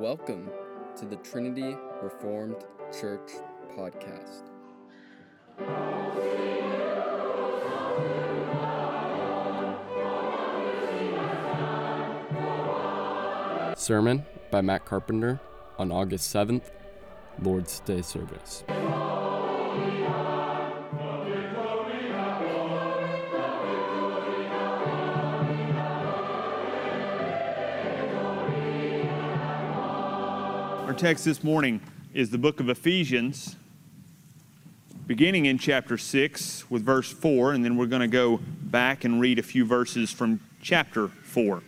Welcome to the Trinity Reformed Church podcast. Sermon by Matt Carpenter on August 7th, Lord's Day service. Text this morning is the book of Ephesians, beginning in chapter 6 with verse 4, and then we're going to go back and read a few verses from chapter 4.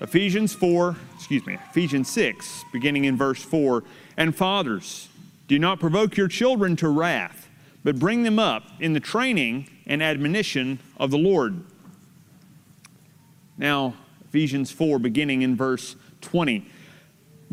Ephesians 4, excuse me, Ephesians 6, beginning in verse 4. And fathers, do not provoke your children to wrath, but bring them up in the training and admonition of the Lord. Now, Ephesians 4, beginning in verse 20.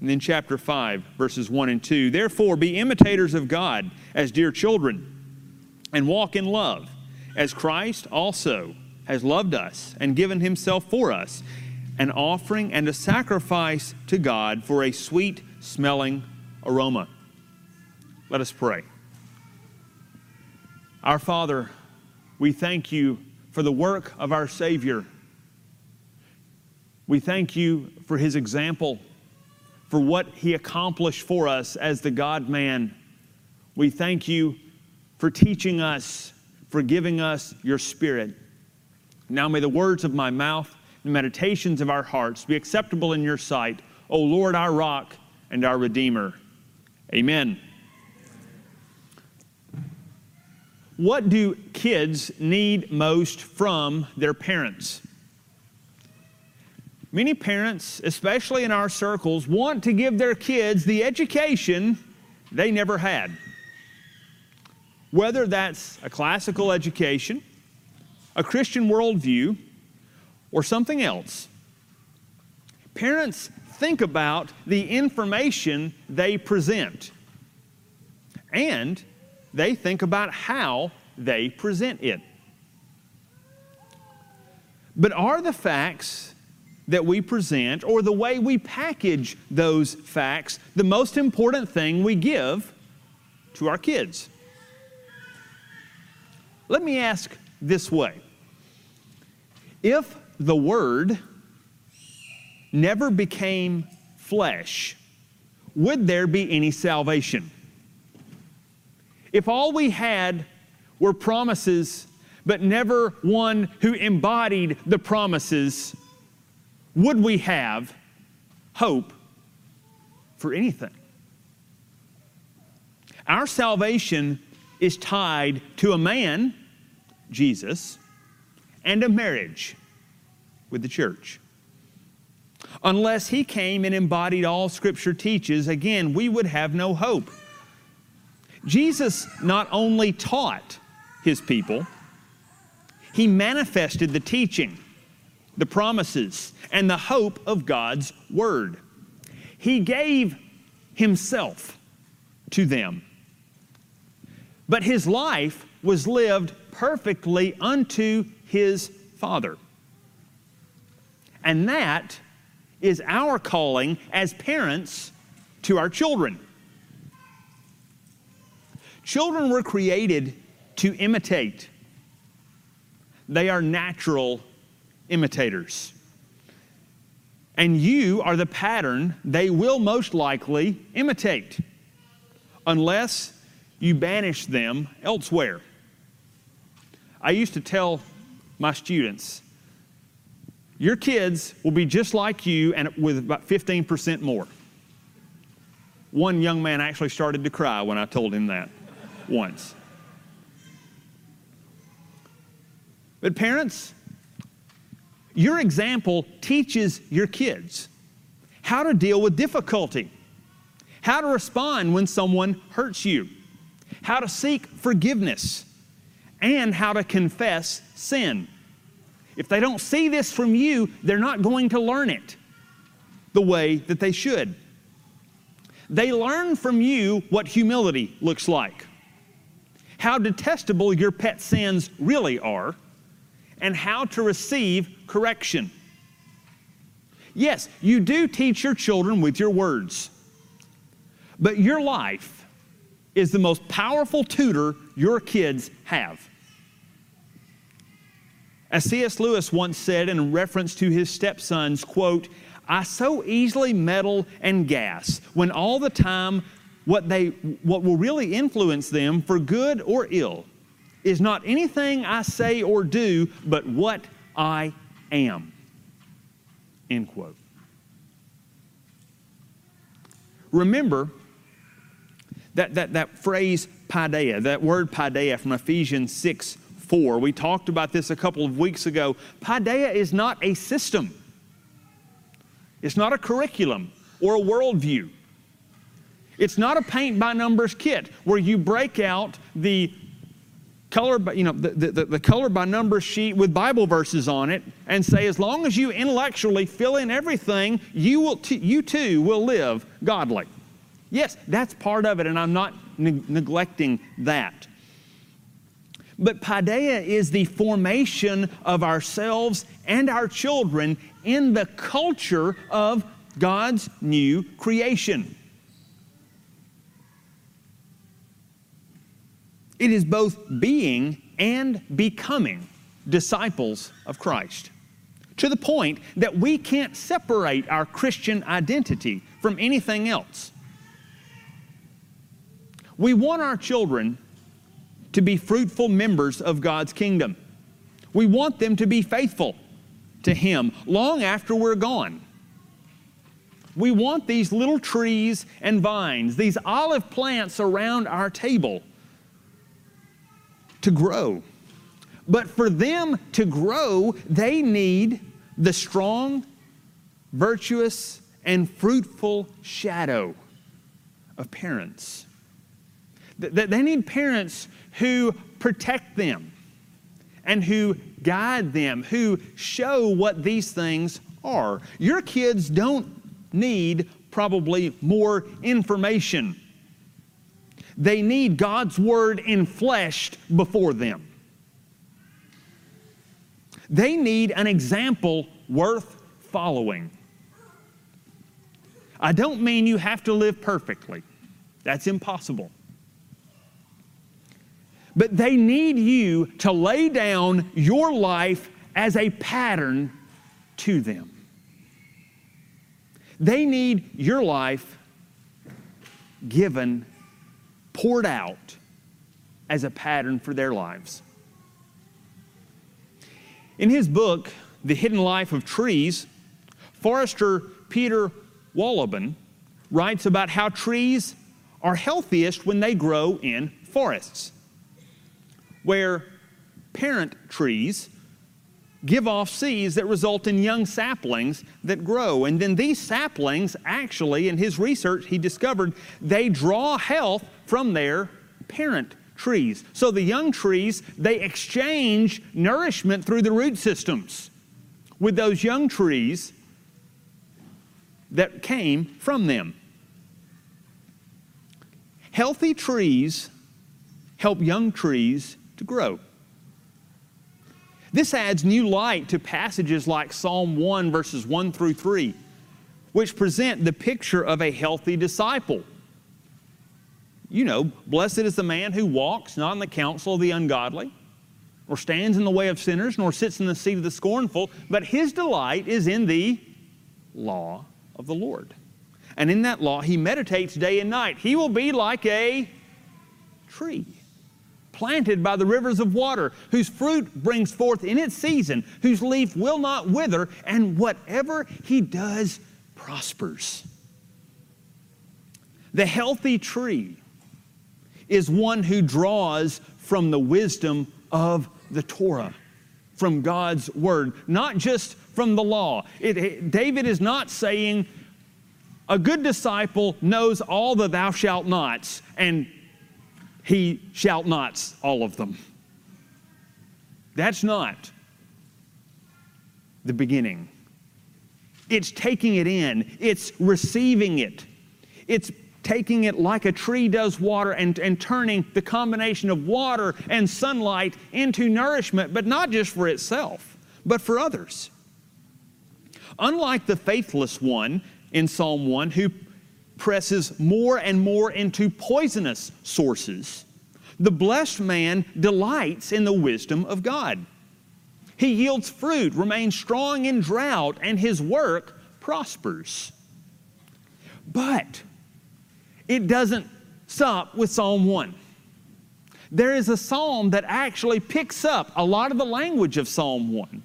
And then chapter 5, verses 1 and 2. Therefore, be imitators of God as dear children, and walk in love, as Christ also has loved us and given himself for us, an offering and a sacrifice to God for a sweet smelling aroma. Let us pray. Our Father, we thank you for the work of our Savior. We thank you for his example for what he accomplished for us as the God man. We thank you for teaching us, for giving us your spirit. Now may the words of my mouth and meditations of our hearts be acceptable in your sight, O Lord, our rock and our redeemer. Amen. What do kids need most from their parents? Many parents, especially in our circles, want to give their kids the education they never had. Whether that's a classical education, a Christian worldview, or something else. Parents think about the information they present, and they think about how they present it. But are the facts that we present or the way we package those facts the most important thing we give to our kids? Let me ask this way If the Word never became flesh, would there be any salvation? If all we had were promises, but never one who embodied the promises, would we have hope for anything? Our salvation is tied to a man, Jesus, and a marriage with the church. Unless he came and embodied all Scripture teaches, again, we would have no hope. Jesus not only taught his people, he manifested the teaching the promises, and the hope of God's Word. He gave Himself to them. But His life was lived perfectly unto His Father. And that is our calling as parents to our children. Children were created to imitate. They are natural imitators. And you are the pattern they will most likely imitate, unless you banish them elsewhere. I used to tell my students, your kids will be just like you and with about 15% more. One young man actually started to cry when I told him that once. But parents, your example teaches your kids how to deal with difficulty, how to respond when someone hurts you, how to seek forgiveness, and how to confess sin. If they don't see this from you, they're not going to learn it the way that they should. They learn from you what humility looks like, how detestable your pet sins really are, and how to receive correction. Yes, you do teach your children with your words, but your life is the most powerful tutor your kids have. As C.S. Lewis once said in reference to his stepsons, quote, I so easily meddle and gas when all the time what, they, what will really influence them for good or ill is not anything I say or do, but what I am. End quote. Remember that, that, that phrase paideia, that word paideia from Ephesians 6 4. We talked about this a couple of weeks ago. Paideia is not a system, it's not a curriculum or a worldview. It's not a paint by numbers kit where you break out the color by, you know, the, the, the color by numbers sheet with Bible verses on it and say, as long as you intellectually fill in everything, you, will t- you too will live godly. Yes, that's part of it, and I'm not ne- neglecting that. But paideia is the formation of ourselves and our children in the culture of God's new creation. It is both being and becoming disciples of Christ to the point that we can't separate our Christian identity from anything else. We want our children to be fruitful members of God's kingdom. We want them to be faithful to Him long after we're gone. We want these little trees and vines, these olive plants around our table to grow. But for them to grow, they need the strong, virtuous, and fruitful shadow of parents. They need parents who protect them and who guide them, who show what these things are. Your kids don't need probably more information. They need God's word enfleshed before them. They need an example worth following. I don't mean you have to live perfectly, that's impossible. But they need you to lay down your life as a pattern to them. They need your life given poured out as a pattern for their lives. In his book, The Hidden Life of Trees, forester Peter Wohlleben writes about how trees are healthiest when they grow in forests, where parent trees give off seeds that result in young saplings that grow. And then these saplings, actually, in his research, he discovered they draw health from their parent trees. So the young trees, they exchange nourishment through the root systems with those young trees that came from them. Healthy trees help young trees to grow. This adds new light to passages like Psalm 1, verses 1 through 3, which present the picture of a healthy disciple. You know, blessed is the man who walks not in the counsel of the ungodly, or stands in the way of sinners, nor sits in the seat of the scornful, but his delight is in the law of the Lord. And in that law he meditates day and night. He will be like a tree planted by the rivers of water, whose fruit brings forth in its season, whose leaf will not wither, and whatever he does prospers. The healthy tree is one who draws from the wisdom of the Torah, from God's word, not just from the law. It, it, David is not saying, A good disciple knows all the thou shalt nots, and he shalt nots all of them. That's not the beginning. It's taking it in, it's receiving it, it's taking it like a tree does water and, and turning the combination of water and sunlight into nourishment, but not just for itself, but for others. Unlike the faithless one in Psalm 1 who presses more and more into poisonous sources, the blessed man delights in the wisdom of God. He yields fruit, remains strong in drought, and his work prospers. But it doesn't stop with Psalm 1. There is a psalm that actually picks up a lot of the language of Psalm 1,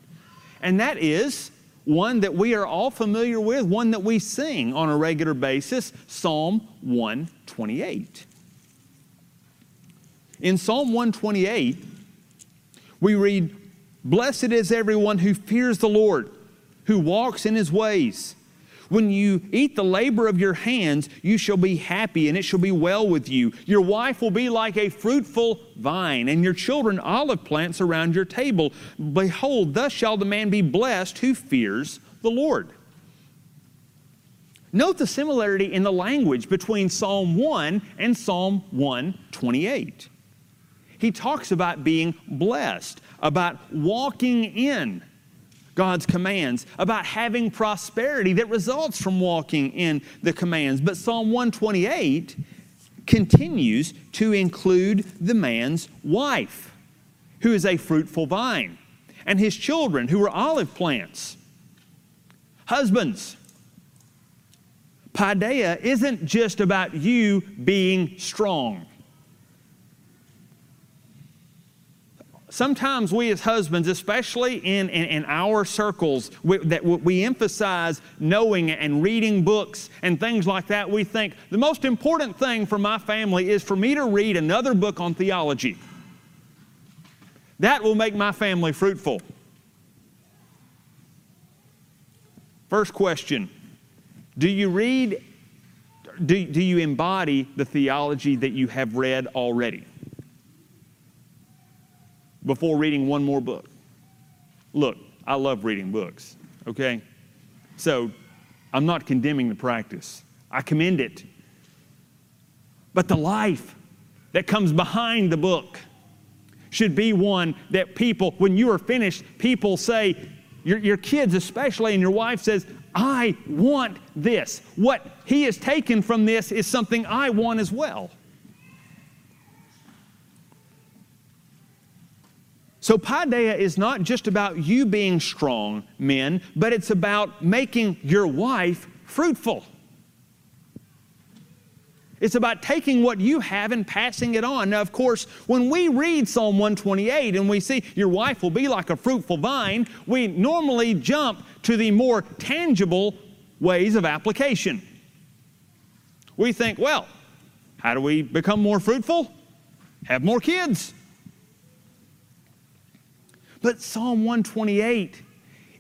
and that is one that we are all familiar with, one that we sing on a regular basis Psalm 128. In Psalm 128, we read, Blessed is everyone who fears the Lord, who walks in his ways. When you eat the labor of your hands, you shall be happy, and it shall be well with you. Your wife will be like a fruitful vine, and your children olive plants around your table. Behold, thus shall the man be blessed who fears the Lord. Note the similarity in the language between Psalm 1 and Psalm 128. He talks about being blessed, about walking in God's commands, about having prosperity that results from walking in the commands. But Psalm 128 continues to include the man's wife, who is a fruitful vine, and his children, who are olive plants. Husbands, Paideia isn't just about you being strong. Sometimes we as husbands, especially in, in, in our circles, we, that we emphasize knowing and reading books and things like that. We think the most important thing for my family is for me to read another book on theology. That will make my family fruitful. First question Do you read, do, do you embody the theology that you have read already? Before reading one more book. Look, I love reading books, okay? So I'm not condemning the practice, I commend it. But the life that comes behind the book should be one that people, when you are finished, people say, your, your kids especially, and your wife says, I want this. What he has taken from this is something I want as well. So, paideia is not just about you being strong, men, but it's about making your wife fruitful. It's about taking what you have and passing it on. Now, of course, when we read Psalm 128 and we see your wife will be like a fruitful vine, we normally jump to the more tangible ways of application. We think, well, how do we become more fruitful? Have more kids. But Psalm 128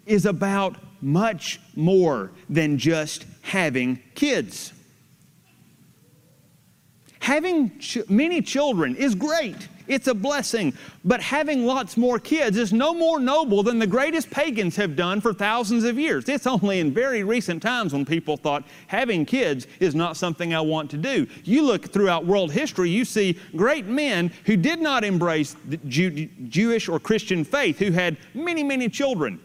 is about much more than just having kids. Having ch- many children is great. It's a blessing. But having lots more kids is no more noble than the greatest pagans have done for thousands of years. It's only in very recent times when people thought having kids is not something I want to do. You look throughout world history, you see great men who did not embrace the Jew- Jewish or Christian faith who had many, many children.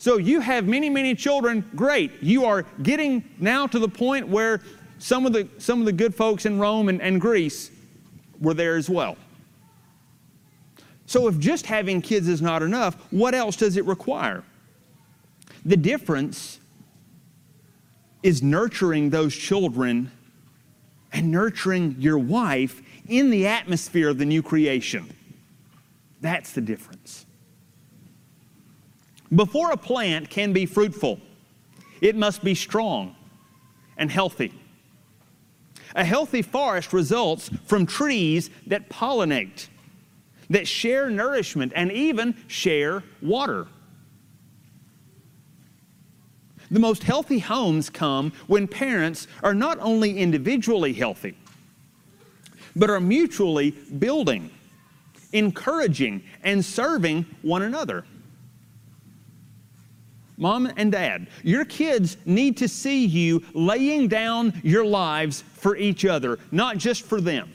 So you have many, many children, great. You are getting now to the point where some of the, some of the good folks in Rome and, and Greece were there as well. So, if just having kids is not enough, what else does it require? The difference is nurturing those children and nurturing your wife in the atmosphere of the new creation. That's the difference. Before a plant can be fruitful, it must be strong and healthy. A healthy forest results from trees that pollinate, that share nourishment, and even share water. The most healthy homes come when parents are not only individually healthy, but are mutually building, encouraging, and serving one another. Mom and dad, your kids need to see you laying down your lives for each other, not just for them.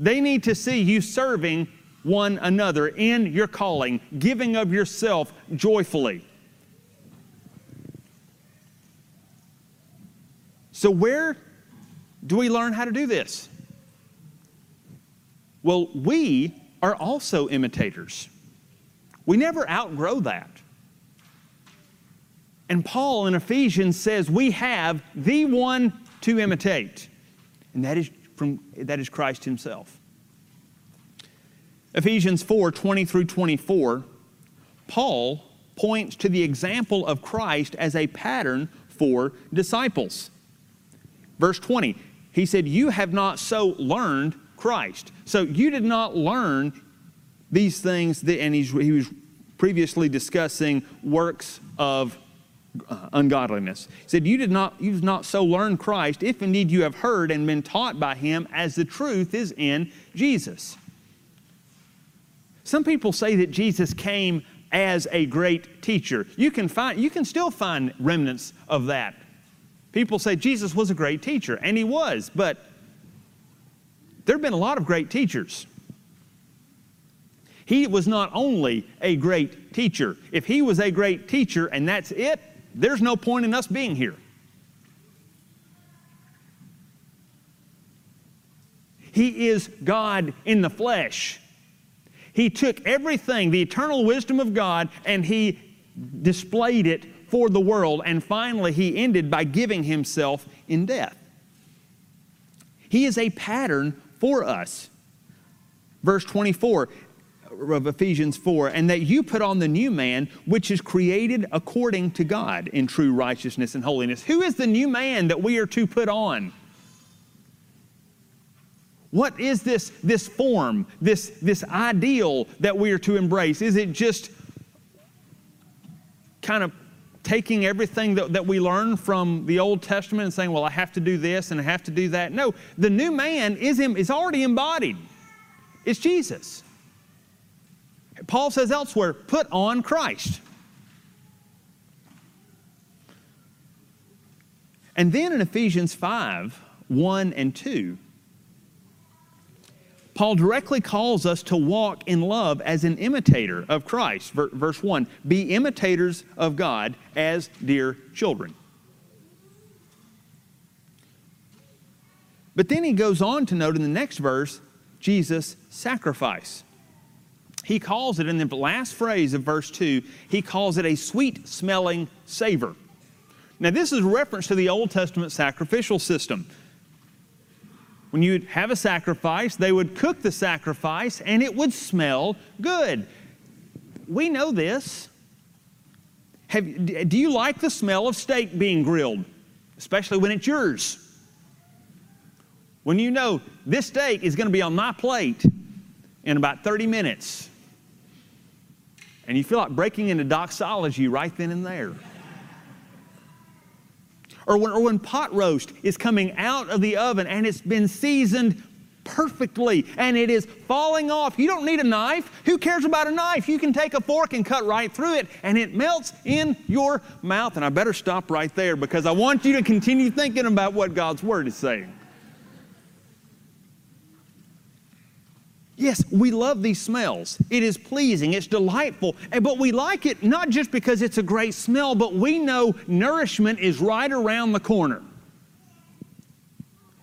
They need to see you serving one another in your calling, giving of yourself joyfully. So, where do we learn how to do this? Well, we are also imitators. We never outgrow that. And Paul in Ephesians says we have the one to imitate, and that is, from, that is Christ Himself. Ephesians 4 20 through 24, Paul points to the example of Christ as a pattern for disciples. Verse 20, he said, You have not so learned Christ. So you did not learn these things, that, and he was previously discussing works of uh, ungodliness. He said, you did not, you've not so learned Christ, if indeed you have heard and been taught by him, as the truth is in Jesus. Some people say that Jesus came as a great teacher. You can, find, you can still find remnants of that. People say Jesus was a great teacher, and he was, but there have been a lot of great teachers. He was not only a great teacher. If he was a great teacher and that's it, there's no point in us being here. He is God in the flesh. He took everything, the eternal wisdom of God, and He displayed it for the world. And finally, He ended by giving Himself in death. He is a pattern for us. Verse 24 of Ephesians 4 and that you put on the new man, which is created according to God in true righteousness and holiness. Who is the new man that we are to put on? What is this, this form, this, this ideal that we are to embrace? Is it just kind of taking everything that, that we learn from the Old Testament and saying, well, I have to do this and I have to do that? No, the new man is, is already embodied. It's Jesus. Paul says elsewhere, put on Christ. And then in Ephesians 5 1 and 2, Paul directly calls us to walk in love as an imitator of Christ. Verse 1 Be imitators of God as dear children. But then he goes on to note in the next verse Jesus' sacrifice. He calls it in the last phrase of verse 2, he calls it a sweet smelling savor. Now, this is reference to the Old Testament sacrificial system. When you'd have a sacrifice, they would cook the sacrifice and it would smell good. We know this. Have, do you like the smell of steak being grilled, especially when it's yours? When you know this steak is going to be on my plate in about 30 minutes, and you feel like breaking into doxology right then and there or when, or when pot roast is coming out of the oven and it's been seasoned perfectly and it is falling off. You don't need a knife. Who cares about a knife? You can take a fork and cut right through it and it melts in your mouth. And I better stop right there because I want you to continue thinking about what God's Word is saying. Yes, we love these smells. It is pleasing, it's delightful, but we like it not just because it's a great smell, but we know nourishment is right around the corner.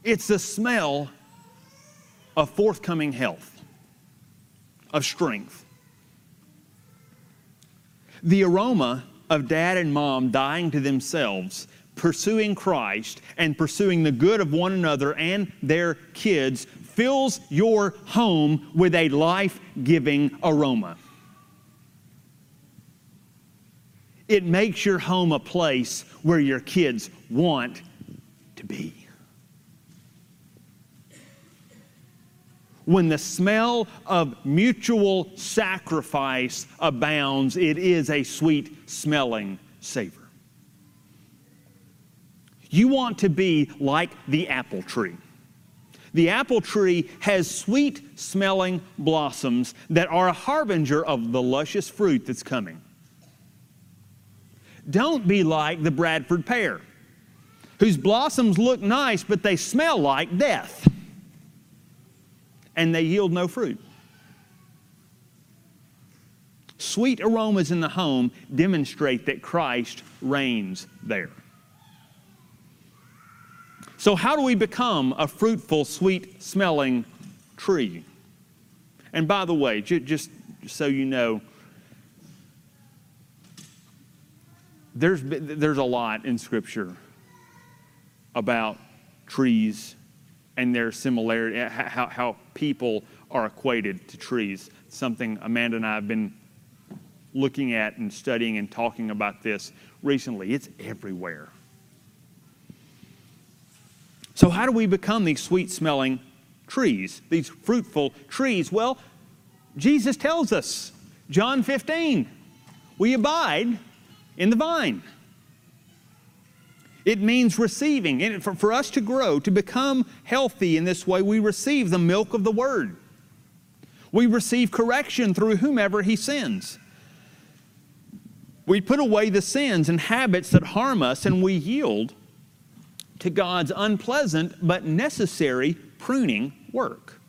It's the smell of forthcoming health, of strength. The aroma of dad and mom dying to themselves, pursuing Christ, and pursuing the good of one another and their kids fills your home with a life giving aroma. It makes your home a place where your kids want to be. When the smell of mutual sacrifice abounds, it is a sweet smelling savor. You want to be like the apple tree. The apple tree has sweet smelling blossoms that are a harbinger of the luscious fruit that's coming. Don't be like the Bradford pear, whose blossoms look nice, but they smell like death, and they yield no fruit. Sweet aromas in the home demonstrate that Christ reigns there. So, how do we become a fruitful, sweet smelling tree? And by the way, just, so you know, there's, there's a lot in Scripture about trees and their similarity, how, how people are equated to trees. Something Amanda and I have been looking at and studying and talking about this recently. It's everywhere. So, how do we become these sweet smelling trees, these fruitful trees? Well, Jesus tells us, John 15, we abide in the vine. It means receiving. And for, for us to grow, to become healthy in this way, we receive the milk of the Word. We receive correction through whomever He sends. We put away the sins and habits that harm us, and we yield to God's unpleasant but necessary pruning work.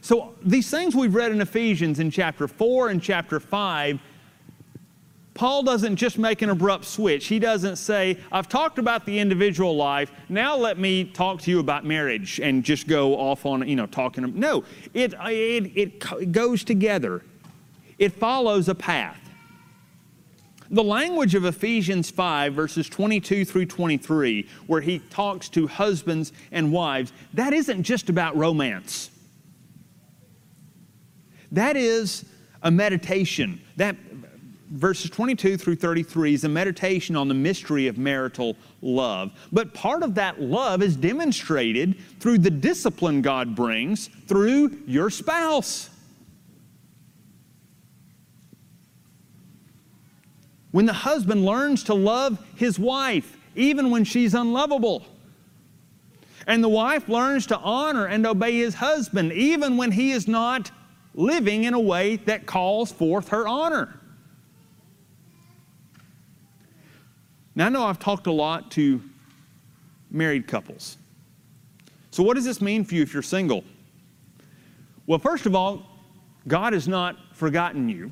So, these things we've read in Ephesians in chapter 4 and chapter 5 Paul doesn't just make an abrupt switch. He doesn't say, I've talked about the individual life, now let me talk to you about marriage and just go off on, you know, talking. No, it, it, it goes together, it follows a path. The language of Ephesians 5, verses 22 through 23, where he talks to husbands and wives, that isn't just about romance. That is a meditation. That verses 22 through 33 is a meditation on the mystery of marital love. But part of that love is demonstrated through the discipline God brings through your spouse. When the husband learns to love his wife, even when she's unlovable. And the wife learns to honor and obey his husband, even when he is not living in a way that calls forth her honor. Now, I know I've talked a lot to married couples. So, what does this mean for you if you're single? Well, first of all, God has not forgotten you.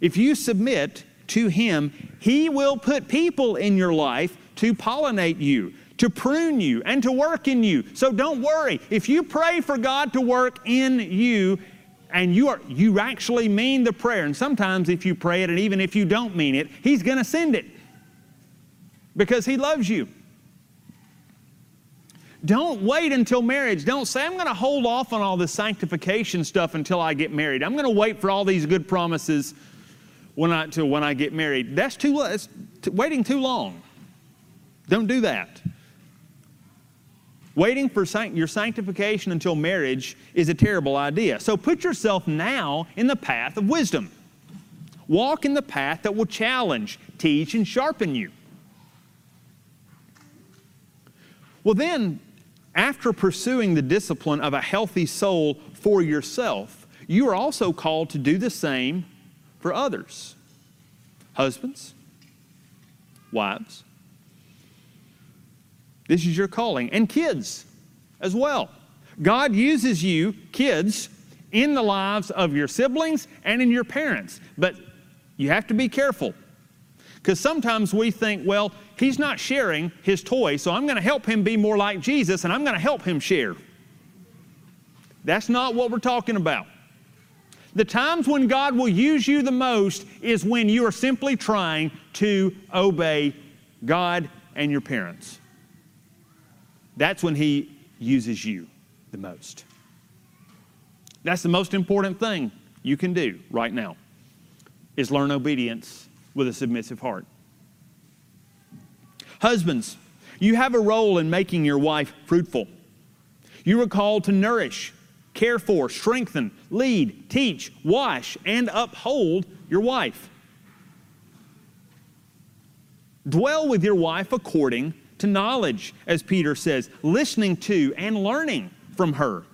If you submit to Him, He will put people in your life to pollinate you, to prune you, and to work in you. So don't worry. If you pray for God to work in you, and you are you actually mean the prayer, and sometimes if you pray it, and even if you don't mean it, He's going to send it because He loves you. Don't wait until marriage. Don't say, I'm going to hold off on all this sanctification stuff until I get married. I'm going to wait for all these good promises when I, till when I get married. That's too, that's waiting too long. Don't do that. Waiting for your sanctification until marriage is a terrible idea. So put yourself now in the path of wisdom. Walk in the path that will challenge, teach, and sharpen you. Well, then, after pursuing the discipline of a healthy soul for yourself, you are also called to do the same for others. Husbands, wives, this is your calling, and kids as well. God uses you, kids, in the lives of your siblings and in your parents, but you have to be careful because sometimes we think, well, he's not sharing his toy, so I'm going to help him be more like Jesus and I'm going to help him share. That's not what we're talking about. The times when God will use you the most is when you are simply trying to obey God and your parents. That's when He uses you the most. That's the most important thing you can do right now is learn obedience with a submissive heart. Husbands, you have a role in making your wife fruitful. You are called to nourish, care for, strengthen, lead, teach, wash, and uphold your wife. Dwell with your wife according to knowledge, as Peter says, listening to and learning from her.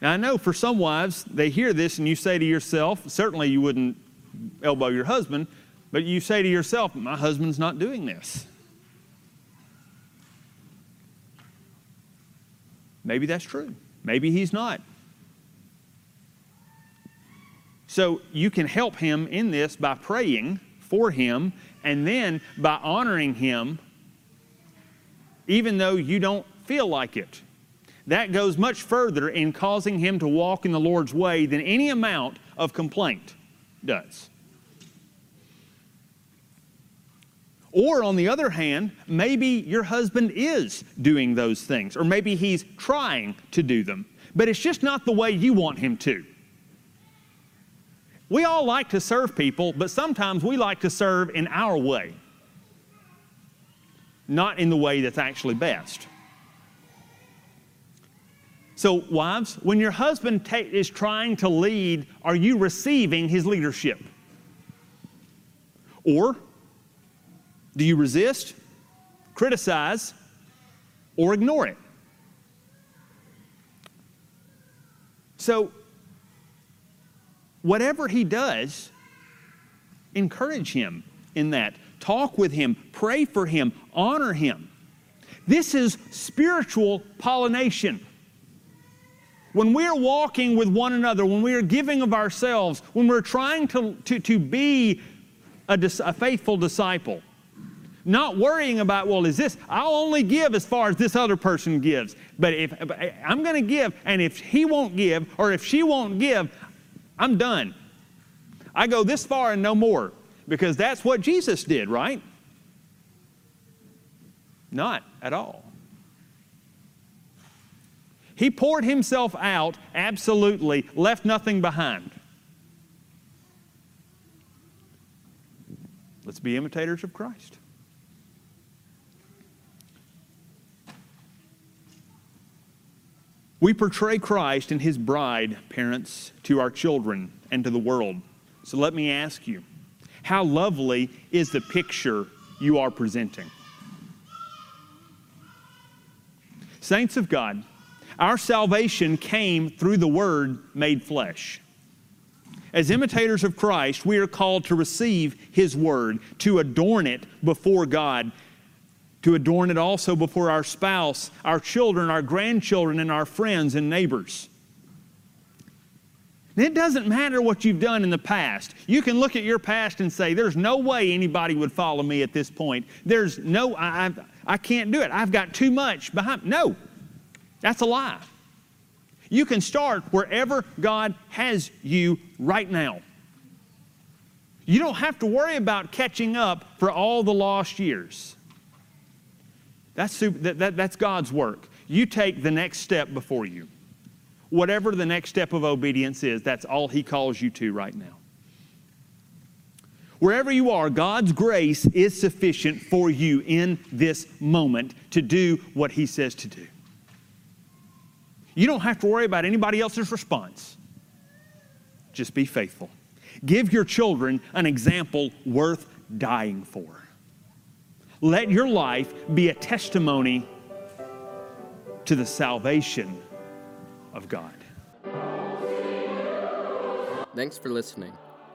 Now, I know for some wives, they hear this and you say to yourself, certainly you wouldn't elbow your husband, but you say to yourself, My husband's not doing this. Maybe that's true. Maybe he's not. So you can help him in this by praying for him and then by honoring him, even though you don't feel like it. That goes much further in causing him to walk in the Lord's way than any amount of complaint does. Or, on the other hand, maybe your husband is doing those things, or maybe he's trying to do them, but it's just not the way you want him to. We all like to serve people, but sometimes we like to serve in our way, not in the way that's actually best. So, wives, when your husband ta- is trying to lead, are you receiving his leadership? Or do you resist, criticize, or ignore it? So, whatever he does, encourage him in that. Talk with him, pray for him, honor him. This is spiritual pollination. When we're walking with one another, when we are giving of ourselves, when we're trying to, to, to be a, a faithful disciple, not worrying about, well, is this, I'll only give as far as this other person gives. But if I'm going to give, and if he won't give, or if she won't give, I'm done. I go this far and no more because that's what Jesus did, right? Not at all. He poured himself out absolutely, left nothing behind. Let's be imitators of Christ. We portray Christ and his bride, parents, to our children and to the world. So let me ask you how lovely is the picture you are presenting? Saints of God, our salvation came through the Word made flesh. As imitators of Christ, we are called to receive His Word, to adorn it before God to adorn it also before our spouse, our children, our grandchildren, and our friends and neighbors. And it doesn't matter what you've done in the past. You can look at your past and say, There's no way anybody would follow me at this point. There's no, I, I, I can't do it. I've got too much behind. No, that's a lie. You can start wherever God has you right now. You don't have to worry about catching up for all the lost years. That's, super, that, that, that's God's work. You take the next step before you. Whatever the next step of obedience is, that's all He calls you to right now. Wherever you are, God's grace is sufficient for you in this moment to do what He says to do. You don't have to worry about anybody else's response. Just be faithful. Give your children an example worth dying for. Let your life be a testimony to the salvation of God. Thanks for listening.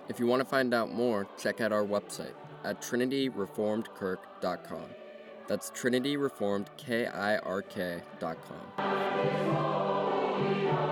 If you want to find out more, check out our website at trinityreformedkirk.com. That's trinityreformedkirk.com.